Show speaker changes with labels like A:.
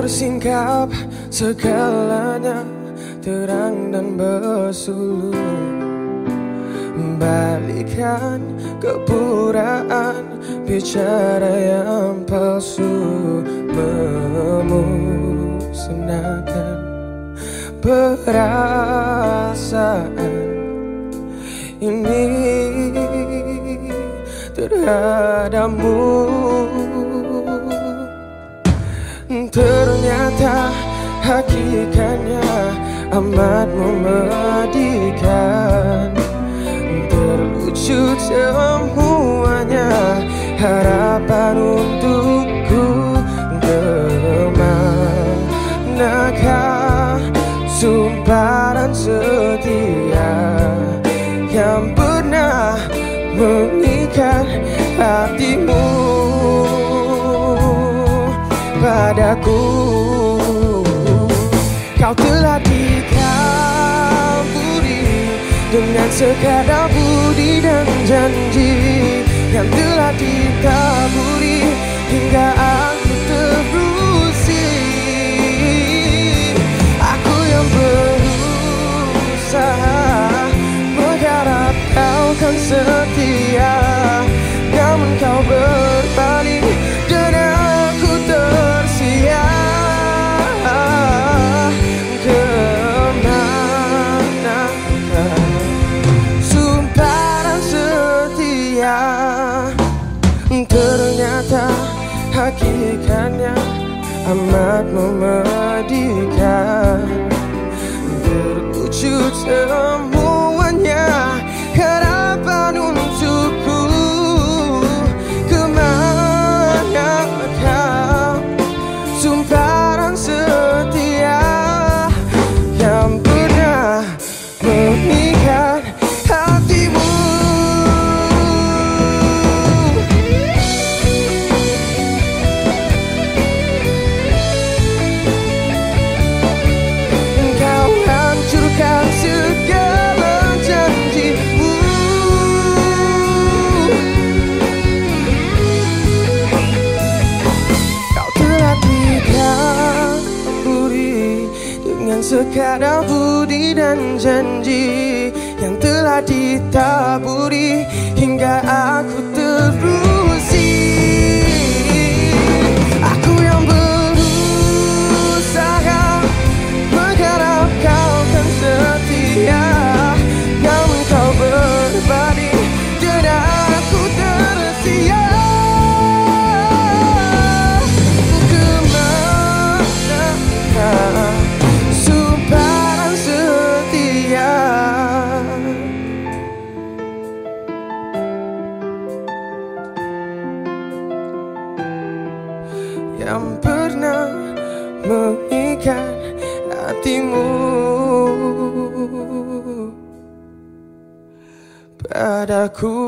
A: tersingkap segalanya terang dan bersulu Balikan kepuraan bicara yang palsu. Memusnahkan perasaan. Ini terhadapmu amat memedihkan Terlucu semuanya harapan untukku Ke manakah sumpah dan setia Yang pernah mengikat hatimu padaku. Kau telah sekadar budi dan janji Yang telah ditaburi Hingga aku terusi Aku yang berusaha Mengharap kau kan setia. Namun kau berbalik hakikatnya amat memedihkan Terwujud semuanya Dengan sekadar budi dan janji Yang telah ditaburi Hingga aku terusi Yang pernah mengikat hatimu. Padaku